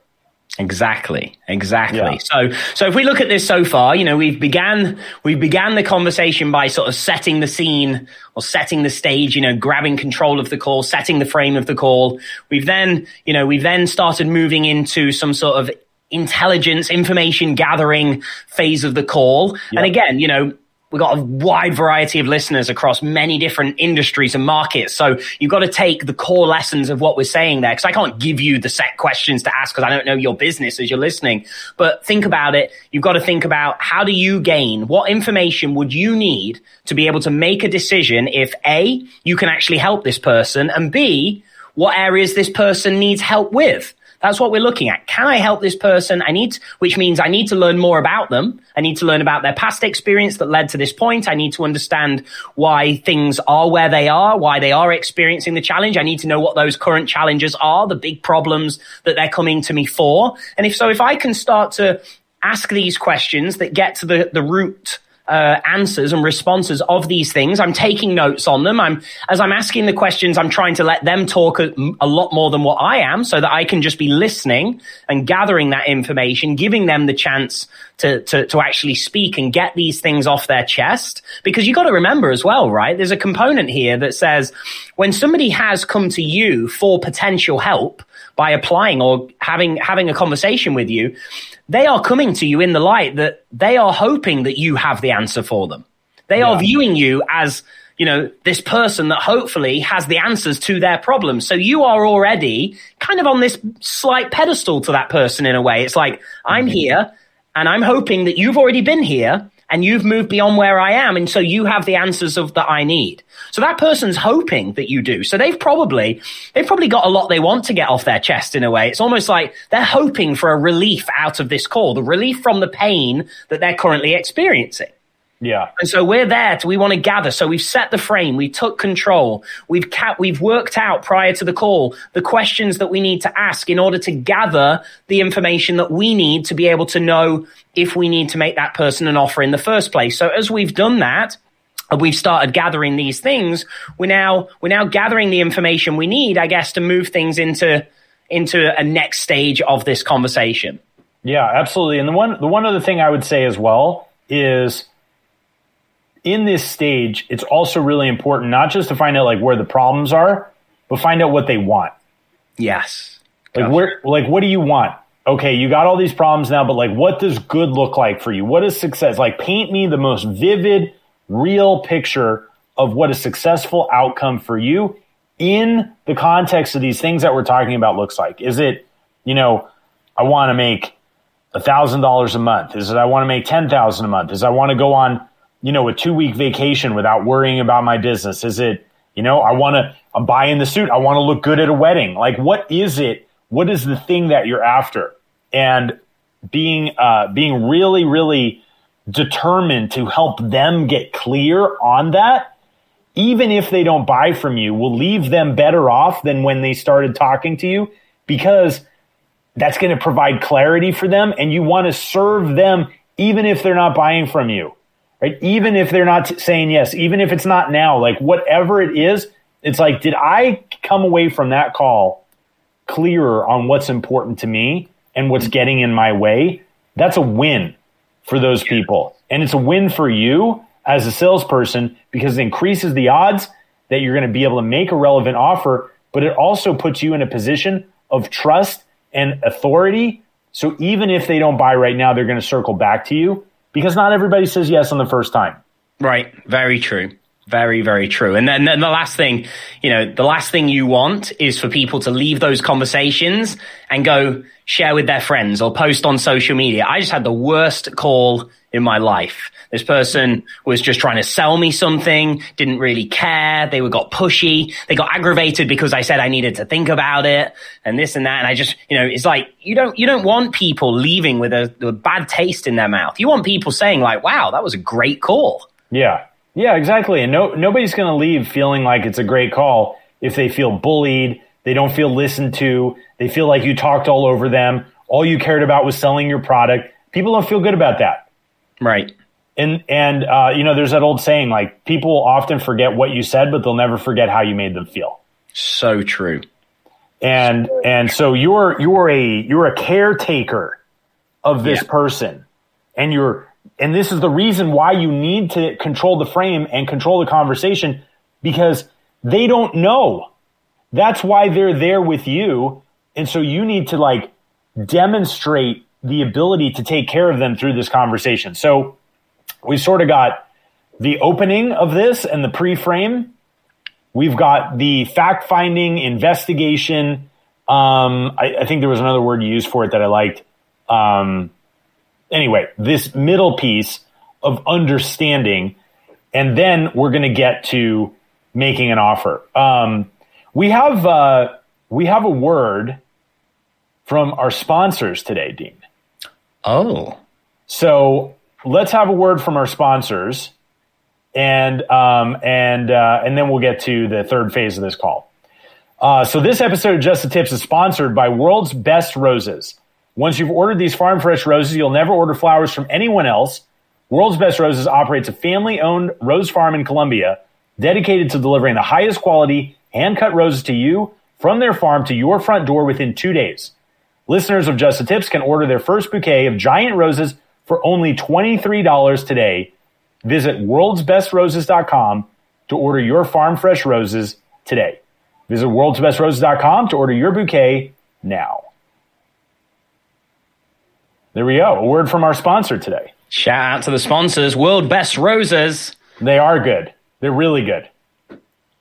Exactly. Exactly. Yeah. So, so if we look at this so far, you know, we've began, we began the conversation by sort of setting the scene or setting the stage, you know, grabbing control of the call, setting the frame of the call. We've then, you know, we've then started moving into some sort of intelligence, information gathering phase of the call. Yep. And again, you know, we've got a wide variety of listeners across many different industries and markets. So you've got to take the core lessons of what we're saying there. Cause I can't give you the set questions to ask because I don't know your business as you're listening. But think about it. You've got to think about how do you gain? What information would you need to be able to make a decision if A, you can actually help this person and B, what areas this person needs help with? That's what we're looking at. Can I help this person? I need, which means I need to learn more about them. I need to learn about their past experience that led to this point. I need to understand why things are where they are, why they are experiencing the challenge. I need to know what those current challenges are, the big problems that they're coming to me for. And if so, if I can start to ask these questions that get to the, the root uh, answers and responses of these things. I'm taking notes on them. I'm as I'm asking the questions, I'm trying to let them talk a, a, lot more than what I am, so that I can just be listening and gathering that information, giving them the chance to to, to actually speak and get these things off their chest. Because you got to remember as well, right? There's a component here that says when somebody has come to you for potential help by applying or having having a conversation with you they are coming to you in the light that they are hoping that you have the answer for them. They yeah. are viewing you as, you know, this person that hopefully has the answers to their problems. So you are already kind of on this slight pedestal to that person in a way. It's like, I'm mm-hmm. here and I'm hoping that you've already been here and you've moved beyond where I am. And so you have the answers of that I need. So that person's hoping that you do. So they've probably, they've probably got a lot they want to get off their chest in a way. It's almost like they're hoping for a relief out of this call, the relief from the pain that they're currently experiencing. Yeah. And so we're there to, we want to gather. So we've set the frame. We took control. We've ca- we've worked out prior to the call the questions that we need to ask in order to gather the information that we need to be able to know if we need to make that person an offer in the first place. So as we've done that, we've started gathering these things. We're now, we're now gathering the information we need, I guess, to move things into, into a next stage of this conversation. Yeah, absolutely. And the one, the one other thing I would say as well is, in this stage, it's also really important not just to find out like where the problems are, but find out what they want. Yes. Like gotcha. where like what do you want? Okay, you got all these problems now, but like what does good look like for you? What is success? Like paint me the most vivid, real picture of what a successful outcome for you in the context of these things that we're talking about looks like. Is it, you know, I want to make a thousand dollars a month? Is it I want to make ten thousand a month? Is I want to go on you know, a two week vacation without worrying about my business? Is it, you know, I want to, I'm buying the suit. I want to look good at a wedding. Like, what is it? What is the thing that you're after? And being, uh, being really, really determined to help them get clear on that, even if they don't buy from you, will leave them better off than when they started talking to you because that's going to provide clarity for them and you want to serve them even if they're not buying from you right? Even if they're not saying yes, even if it's not now, like whatever it is, it's like, did I come away from that call clearer on what's important to me and what's getting in my way? That's a win for those people. And it's a win for you as a salesperson because it increases the odds that you're going to be able to make a relevant offer, but it also puts you in a position of trust and authority. So even if they don't buy right now, they're going to circle back to you because not everybody says yes on the first time. Right. Very true. Very, very true. And then, then, the last thing, you know, the last thing you want is for people to leave those conversations and go share with their friends or post on social media. I just had the worst call in my life. This person was just trying to sell me something, didn't really care. They were got pushy. They got aggravated because I said I needed to think about it and this and that. And I just, you know, it's like you don't you don't want people leaving with a, a bad taste in their mouth. You want people saying like, "Wow, that was a great call." Yeah. Yeah, exactly. And no nobody's going to leave feeling like it's a great call if they feel bullied, they don't feel listened to, they feel like you talked all over them, all you cared about was selling your product. People don't feel good about that. Right. And and uh, you know, there's that old saying like people often forget what you said, but they'll never forget how you made them feel. So true. And and so you're you're a you're a caretaker of this Yeah. person, and you're and this is the reason why you need to control the frame and control the conversation because they don't know. That's why they're there with you, and so you need to like demonstrate the ability to take care of them through this conversation. So we sort of got the opening of this and the pre-frame. We've got the fact finding investigation. Um, I, I think there was another word you used for it that I liked. Um, anyway, this middle piece of understanding, and then we're going to get to making an offer. Um, we have uh, we have a word from our sponsors today, Dean. Oh. So let's have a word from our sponsors, and um, and uh, and then we'll get to the third phase of this call. Uh, so this episode of Just the Tips is sponsored by World's Best Roses. Once you've ordered these farm fresh roses, you'll never order flowers from anyone else. World's Best Roses operates a family-owned rose farm in Colombia, dedicated to delivering the highest quality hand-cut roses to you from their farm to your front door within two days. Listeners of Just the Tips can order their first bouquet of giant roses for only $23 today. Visit worldsbestroses.com to order your farm fresh roses today. Visit worldsbestroses.com to order your bouquet now. There we go. A word from our sponsor today. Shout out to the sponsors, World Best Roses. They are good. They're really good.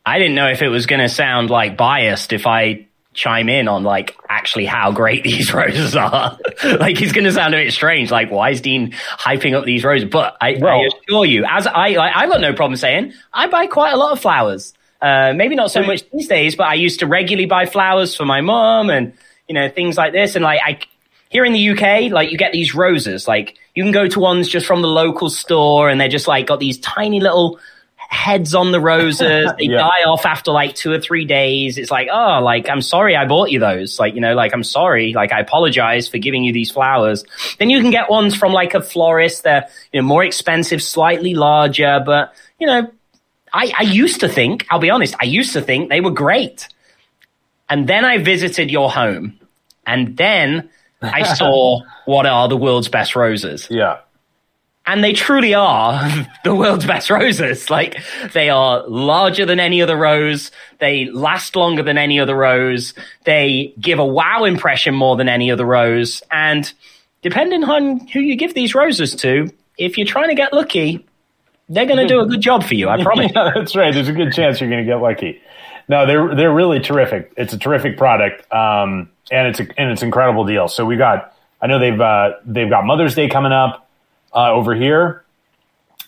I didn't know if it was going to sound like biased if I chime in on like actually how great these roses are. like it's going to sound a bit strange. Like why is Dean hyping up these roses? But I, Well- I assure you, as I, I, I've got no problem saying I buy quite a lot of flowers. Uh, maybe not so much these days, but I used to regularly buy flowers for my mom and you know things like this. And like I, here in the UK, like you get these roses. Like you can go to ones just from the local store, and they're just like got these tiny little heads on the roses. They Yeah. die off after like two or three days. It's like, oh, like I'm sorry I bought you those. Like you know, like I'm sorry. Like I apologize for giving you these flowers. Then you can get ones from like a florist. They're you know more expensive, slightly larger, but you know. I, I used to think, I'll be honest, I used to think they were great. And then I visited your home. And then I saw what are the world's best roses. Yeah. And they truly are the world's best roses. Like they are larger than any other rose. They last longer than any other rose. They give a wow impression more than any other rose. And depending on who you give these roses to, if you're trying to get lucky, they're going to do a good job for you. I promise. Yeah, that's right. There's a good chance you're going to get lucky. No, they're they're really terrific. It's a terrific product, um, and it's a, and it's an incredible deal. So we got. I know they've uh, they've got Mother's Day coming up uh, over here,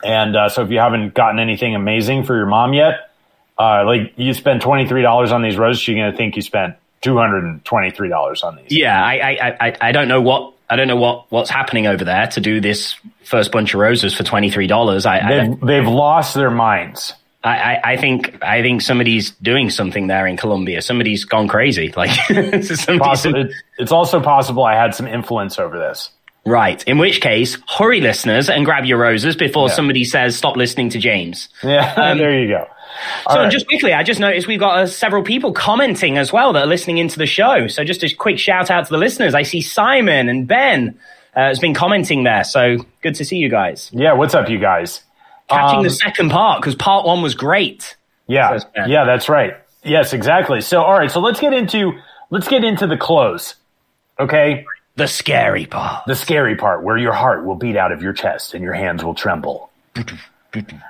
and uh, so if you haven't gotten anything amazing for your mom yet, uh, like you spend twenty three dollars on these roses, she's going to think you spent two hundred and twenty three dollars on these. Yeah, I, I, I, I don't know what I don't know what what's happening over there to do this first bunch of roses for twenty three dollars. I, I, They've they've lost their minds. I, I- I think I think somebody's doing something there in Colombia. Somebody's gone crazy. Like somebody's- Possi- it- it's also possible I had some influence over this. Right. In which case, hurry, listeners, and grab your roses before Yeah. somebody says stop listening to James. Yeah, there you go. All So right. just quickly, I just noticed we've got uh, several people commenting as well that are listening into the show. So just a quick shout out to the listeners. I see Simon and Ben uh, has been commenting there. So good to see you guys. yeah, what's up, you guys? Catching Um, the second part because part one was great. Yeah, yeah, that's right. Yes, exactly. So, all right, so let's get into let's get into the close. Okay, The scary part. the scary part where your heart will beat out of your chest and your hands will tremble.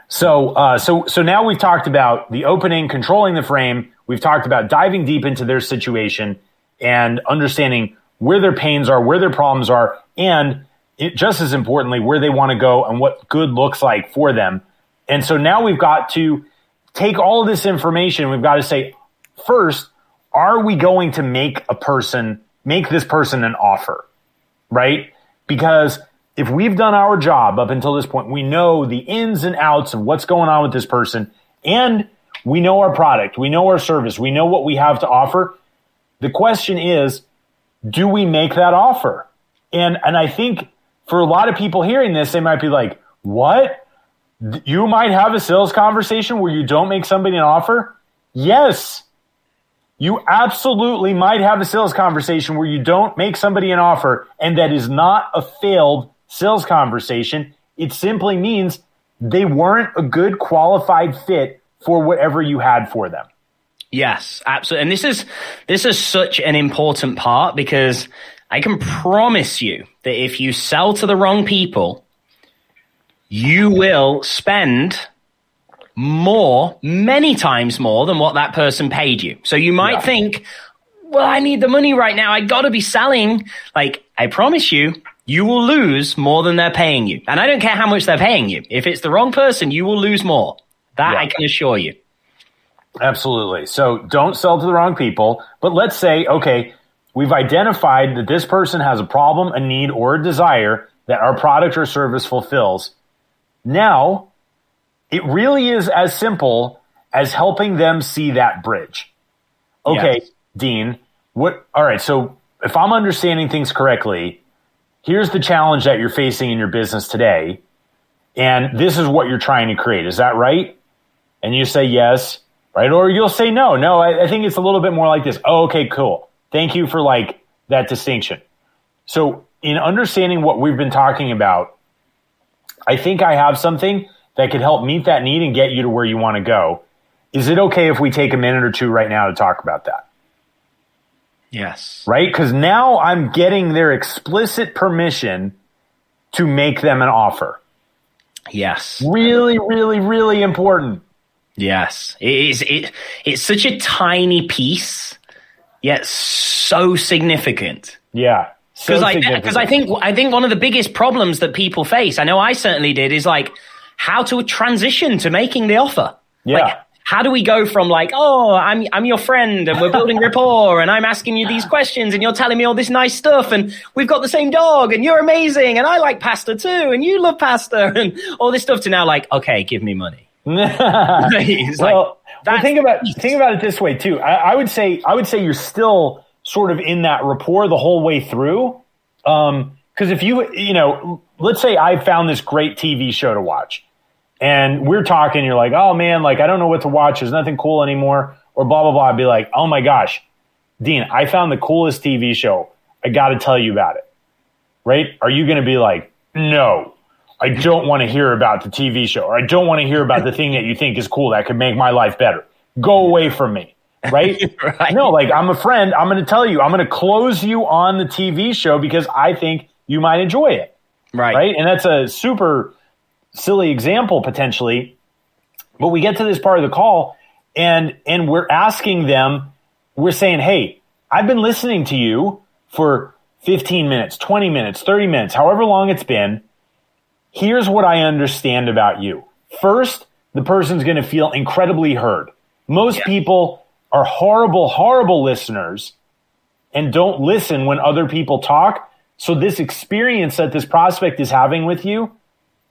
So, uh, so, so now we've talked about the opening, controlling the frame. We've talked about diving deep into their situation and understanding where their pains are, where their problems are, and it, just as importantly, where they want to go and what good looks like for them. And so now we've got to take all this information. We've got to say, first, are we going to make a person, make this person an offer? Right? Because if we've done our job up until this point, we know the ins and outs of what's going on with this person and we know our product, we know our service, we know what we have to offer. The question is, do we make that offer? And, and I think for a lot of people hearing this, they might be like, what? You might have a sales conversation where you don't make somebody an offer. Yes. You absolutely might have a sales conversation where you don't make somebody an offer and that is not a failed sales conversation. It simply means they weren't a good qualified fit for whatever you had for them. Yes, absolutely. And this is this is such an important part because I can promise you that if you sell to the wrong people, you will spend more, many times more than what that person paid you. So you might yeah. think, well, I need the money right now. I gotta be selling. Like, I promise you, you will lose more than they're paying you. And I don't care how much they're paying you. If it's the wrong person, you will lose more. That yeah. I can assure you. Absolutely. So don't sell to the wrong people. But let's say, okay, we've identified that this person has a problem, a need, or a desire that our product or service fulfills. Now, it really is as simple as helping them see that bridge. Okay. Dean, what, all right. So if I'm understanding things correctly, here's the challenge that you're facing in your business today. And this is what you're trying to create. Is that right? And you say yes, right? Or you'll say no. No, I, I think it's a little bit more like this. Oh, okay, cool. Thank you for like that distinction. So in understanding what we've been talking about, I think I have something that could help meet that need and get you to where you want to go. Is it okay if we take a minute or two right now to talk about that? Yes. Right? Because now I'm getting their explicit permission to make them an offer. Yes. Really, really, really important. Yes. It is it it's such a tiny piece, yet so significant. Yeah. Because so I because I think I think one of the biggest problems that people face, I know I certainly did, is like how to transition to making the offer. Yeah. Like, how do we go from like, oh, I'm I'm your friend and we're building rapport and I'm asking you these questions and you're telling me all this nice stuff and we've got the same dog and you're amazing and I like pasta too and you love pasta and all this stuff to now like, okay, give me money. well, like, well, think about think about it this way too. I, I, would say I would say you're still sort of in that rapport the whole way through. Because um, if you you know, let's say I found this great TV show to watch and we're talking, you're like, oh man, like I don't know what to watch. There's nothing cool anymore, or blah blah blah. I'd be like, oh my gosh, Dean, I found the coolest TV show. I got to tell you about it. Right? Are you going to be like, no, I don't want to hear about the TV show, or I don't want to hear about the thing that you think is cool that could make my life better. Go away from me. Right? right. No, like I'm a friend. I'm going to tell you, I'm going to close you on the TV show because I think you might enjoy it. Right. Right. And that's a super silly example potentially, but we get to this part of the call and and we're asking them, we're saying, "Hey, I've been listening to you for 15 minutes, 20 minutes, 30 minutes, however long it's been. Here's what I understand about you. First, the person's going to feel incredibly heard. Most yeah. people are horrible, horrible listeners and don't listen when other people talk. So this experience that this prospect is having with you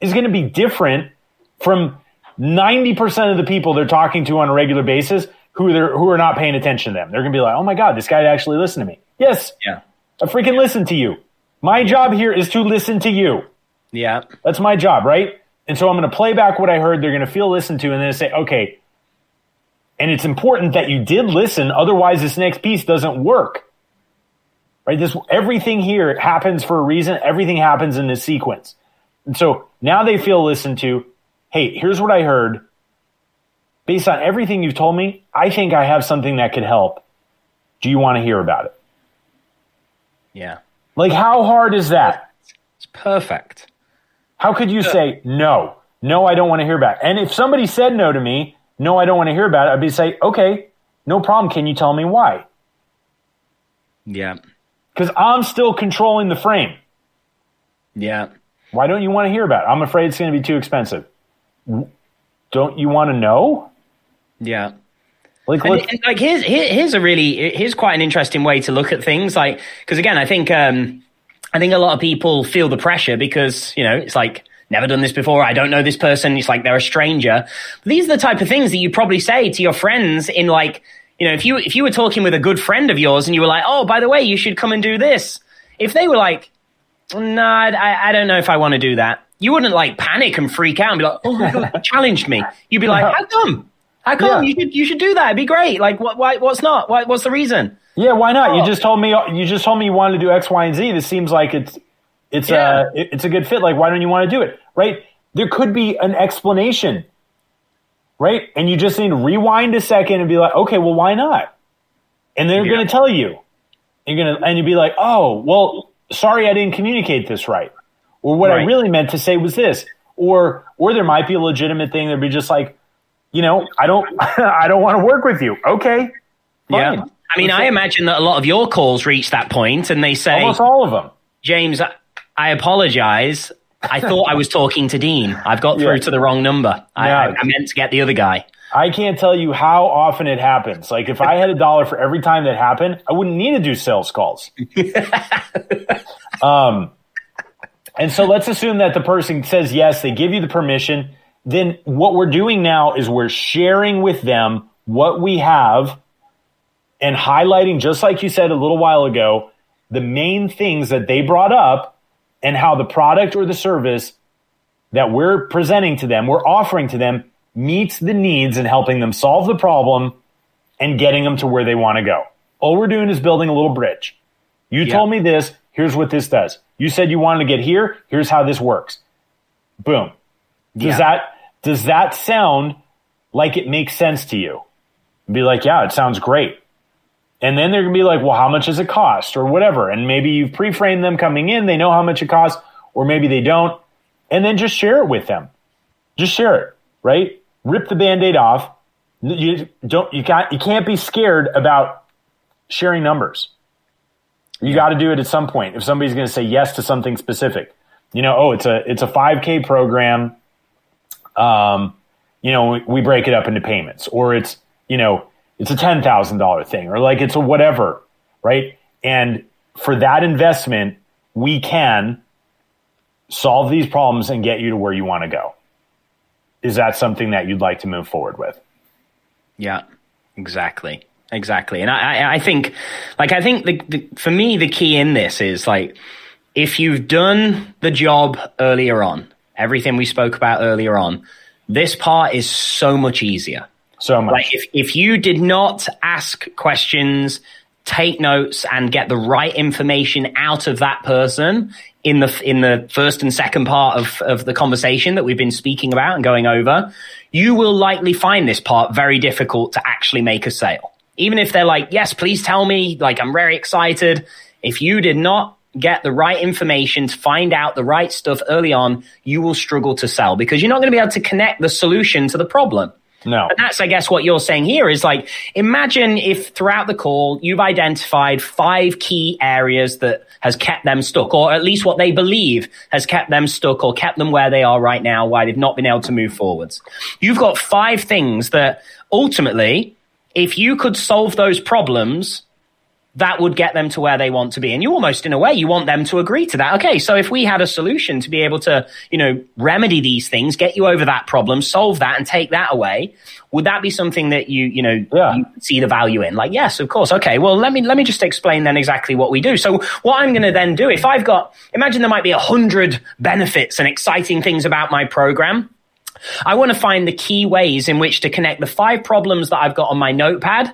is going to be different from 90% of the people they're talking to on a regular basis who they're, who are not paying attention to them. They're going to be like, oh my God, this guy actually listened to me. Yes. Yeah. I freaking listen to you. My job here is to listen to you. Yeah. That's my job, right? And so I'm going to play back what I heard. They're going to feel listened to and then say, okay. And it's important that you did listen. Otherwise, this next piece doesn't work. Right? This, everything here happens for a reason. Everything happens in this sequence. And so now they feel listened to. Hey, here's what I heard. Based on everything you've told me, I think I have something that could help. Do you want to hear about it? Yeah. Like, how hard is that? It's perfect. How could you say, no, no, I don't want to hear about it? And if somebody said no to me, no, I don't want to hear about it, I'd be say, okay, no problem. Can you tell me why? Yeah. Because I'm still controlling the frame. Yeah. Why don't you want to hear about it? I'm afraid it's going to be too expensive. Don't you want to know? Yeah. Like, And, and, like here's here, here's a really here's quite an interesting way to look at things. Like because again, I think um, I think a lot of people feel the pressure because you know it's like never done this before. I don't know this person. It's like they're a stranger. But these are the type of things that you probably say to your friends in like you know if you if you were talking with a good friend of yours and you were like, oh by the way, you should come and do this. If they were like, no, I, I don't know if I want to do that. You wouldn't like panic and freak out and be like, oh my god, you challenged me. You'd be like, how come? How come Yeah. you should you should do that? It'd be great. Like what? Why, what's not? Why, what's the reason? yeah, why not? You Oh. just told me you just told me you wanted to do X, Y, and Z. This seems like it's it's Yeah. it- it's a good fit. Like, why don't you want to do it? Right? There could be an explanation, right? And you just need to rewind a second and be like, okay, well, why not? And they're Yeah. going to tell you. You're gonna and you'd be like, oh, well, sorry, I didn't communicate this right, or what I really meant to say was this, or or there might be a legitimate thing that'd be just like, you know, I don't I don't want to work with you. Okay, Yeah. I mean, I imagine that a lot of your calls reach that point and they say, almost all of them. James, I, I apologize. I thought I was talking to Dean. I've got through Yeah. to the wrong number. I, Yeah. I, I meant to get the other guy. I can't tell you how often it happens. Like if I had a dollar for every time that happened, I wouldn't need to do sales calls. um, and so let's assume that the person says yes, they give you the permission. Then what we're doing now is we're sharing with them what we have and highlighting, just like you said a little while ago, the main things that they brought up and how the product or the service that we're presenting to them, we're offering to them, meets the needs and helping them solve the problem and getting them to where they want to go. All we're doing is building a little bridge. You Yeah. told me this. Here's what this does. You said you wanted to get here. Here's how this works. Boom. Does Yeah. that does that sound like it makes sense to you? Be like, yeah, it sounds great. And then they're gonna be like, well, how much does it cost, or whatever. And maybe you've pre-framed them coming in. They know how much it costs, or maybe they don't. And then just share it with them. Just share it, right? Rip the band-aid off. You don't. You can't. You can't be scared about sharing numbers. You got to do it at some point. If somebody's going to say yes to something specific, you know, oh, it's a it's a 5K program. Um, you know, we, we break it up into payments, or it's you know, it's a ten thousand dollar thing, or like it's a whatever, right? And for that investment, we can solve these problems and get you to where you want to go. Is that something that you'd like to move forward with? Yeah, exactly, exactly. And I, I, I think, like, I think the, the for me the key in this is like, if you've done the job earlier on, everything we spoke about earlier on, this part is so much easier. So much. Like, if if you did not ask questions, take notes, and get the right information out of that person in the in the first and second part of of the conversation that we've been speaking about and going over, you will likely find this part very difficult to actually make a sale. Even if they're like, "Yes, please tell me," like I'm very excited. If you did not get the right information to find out the right stuff early on, you will struggle to sell because you're not going to be able to connect the solution to the problem. No. And that's, I guess, what you're saying here is like, imagine if throughout the call you've identified five key areas that has kept them stuck, or at least what they believe has kept them stuck or kept them where they are right now, why they've not been able to move forwards. You've got five things that ultimately, if you could solve those problems, that would get them to where they want to be. And you almost, in a way, you want them to agree to that. Okay, so if we had a solution to be able to, you know, remedy these things, get you over that problem, solve that, and take that away, would that be something that you, you know, Yeah. you see the value in? Like, yes, of course. Okay, well, let me let me just explain then exactly what we do. So, what I'm going to then do, if I've got, imagine there might be a hundred benefits and exciting things about my program. I want to find the key ways in which to connect the five problems that I've got on my notepad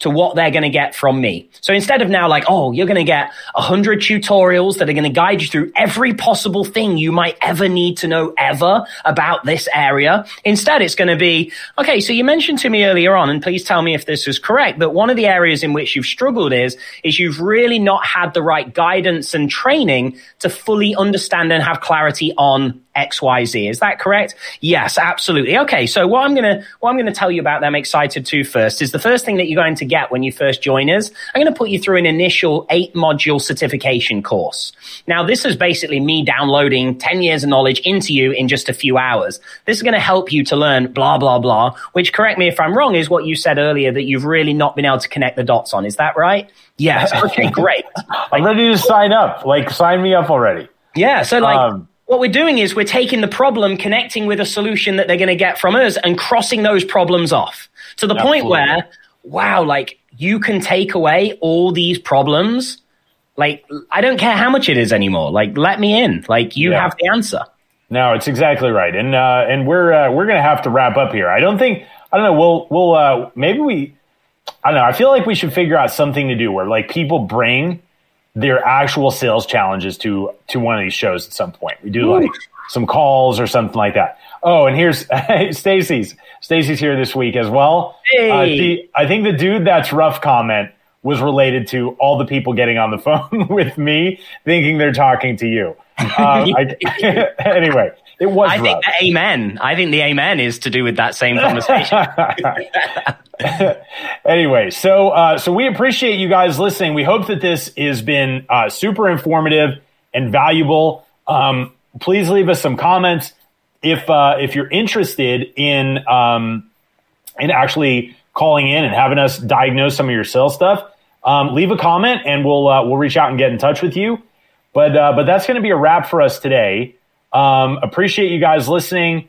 to what they're going to get from me. So instead of now like, oh, you're going to get a hundred tutorials that are going to guide you through every possible thing you might ever need to know ever about this area. Instead, it's going to be, okay, so you mentioned to me earlier on, and please tell me if this is correct, that one of the areas in which you've struggled is, is you've really not had the right guidance and training to fully understand and have clarity on XYZ. Is that correct? Yes, absolutely. Okay. So what I'm going to, what I'm going to tell you about them excited to first is the first thing that you're going to get when you first join us. I'm going to put you through an initial eight module certification course. Now, this is basically me downloading 10 years of knowledge into you in just a few hours. This is going to help you to learn blah, blah, blah, which correct me if I'm wrong is what you said earlier that you've really not been able to connect the dots on. Is that right? Yes. Okay, great. I'm ready to sign up. Like, sign me up already. Yeah. So, like, um, what we're doing is we're taking the problem, connecting with a solution that they're going to get from us, and crossing those problems off to the absolutely. point where, wow, like, you can take away all these problems. Like, I don't care how much it is anymore. Like, let me in. Like, you yeah. have the answer. No, it's exactly right, and uh, and we're uh, we're gonna have to wrap up here. I don't think I don't know. We'll we'll uh, maybe we I don't know. I feel like we should figure out something to do where like people bring their actual sales challenges to to one of these shows at some point. We do like some calls or something like that. Oh, and here's Stacy's. Stacy's here this week as well. Hey. Uh, the, I think the dude that's rough comment was related to all the people getting on the phone with me thinking they're talking to you. Um, I, anyway, it was. I rough. think the amen. I think the amen is to do with that same conversation. anyway, so uh, so we appreciate you guys listening. We hope that this has been uh, super informative and valuable. Um, please leave us some comments if uh, if you're interested in um, in actually calling in and having us diagnose some of your sales stuff. Um, leave a comment and we'll uh, we'll reach out and get in touch with you. But uh, but that's going to be a wrap for us today. Um, appreciate you guys listening.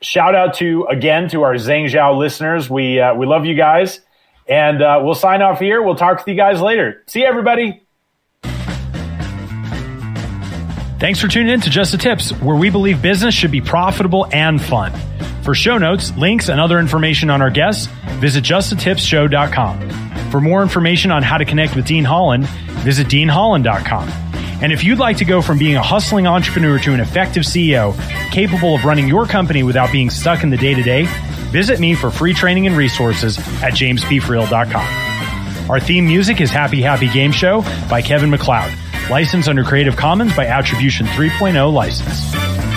Shout out to again to our Zhang Zhao listeners. We uh, we love you guys, and uh, we'll sign off here. We'll talk to you guys later. See you, everybody. Thanks for tuning in to Just the Tips, where we believe business should be profitable and fun. For show notes, links, and other information on our guests, visit justthetipsshow.com. For more information on how to connect with Dean Holland, visit deanholland.com. And if you'd like to go from being a hustling entrepreneur to an effective CEO capable of running your company without being stuck in the day to day, visit me for free training and resources at jamespfriel.com. Our theme music is Happy Happy Game Show by Kevin MacLeod, licensed under Creative Commons by Attribution 3.0 license.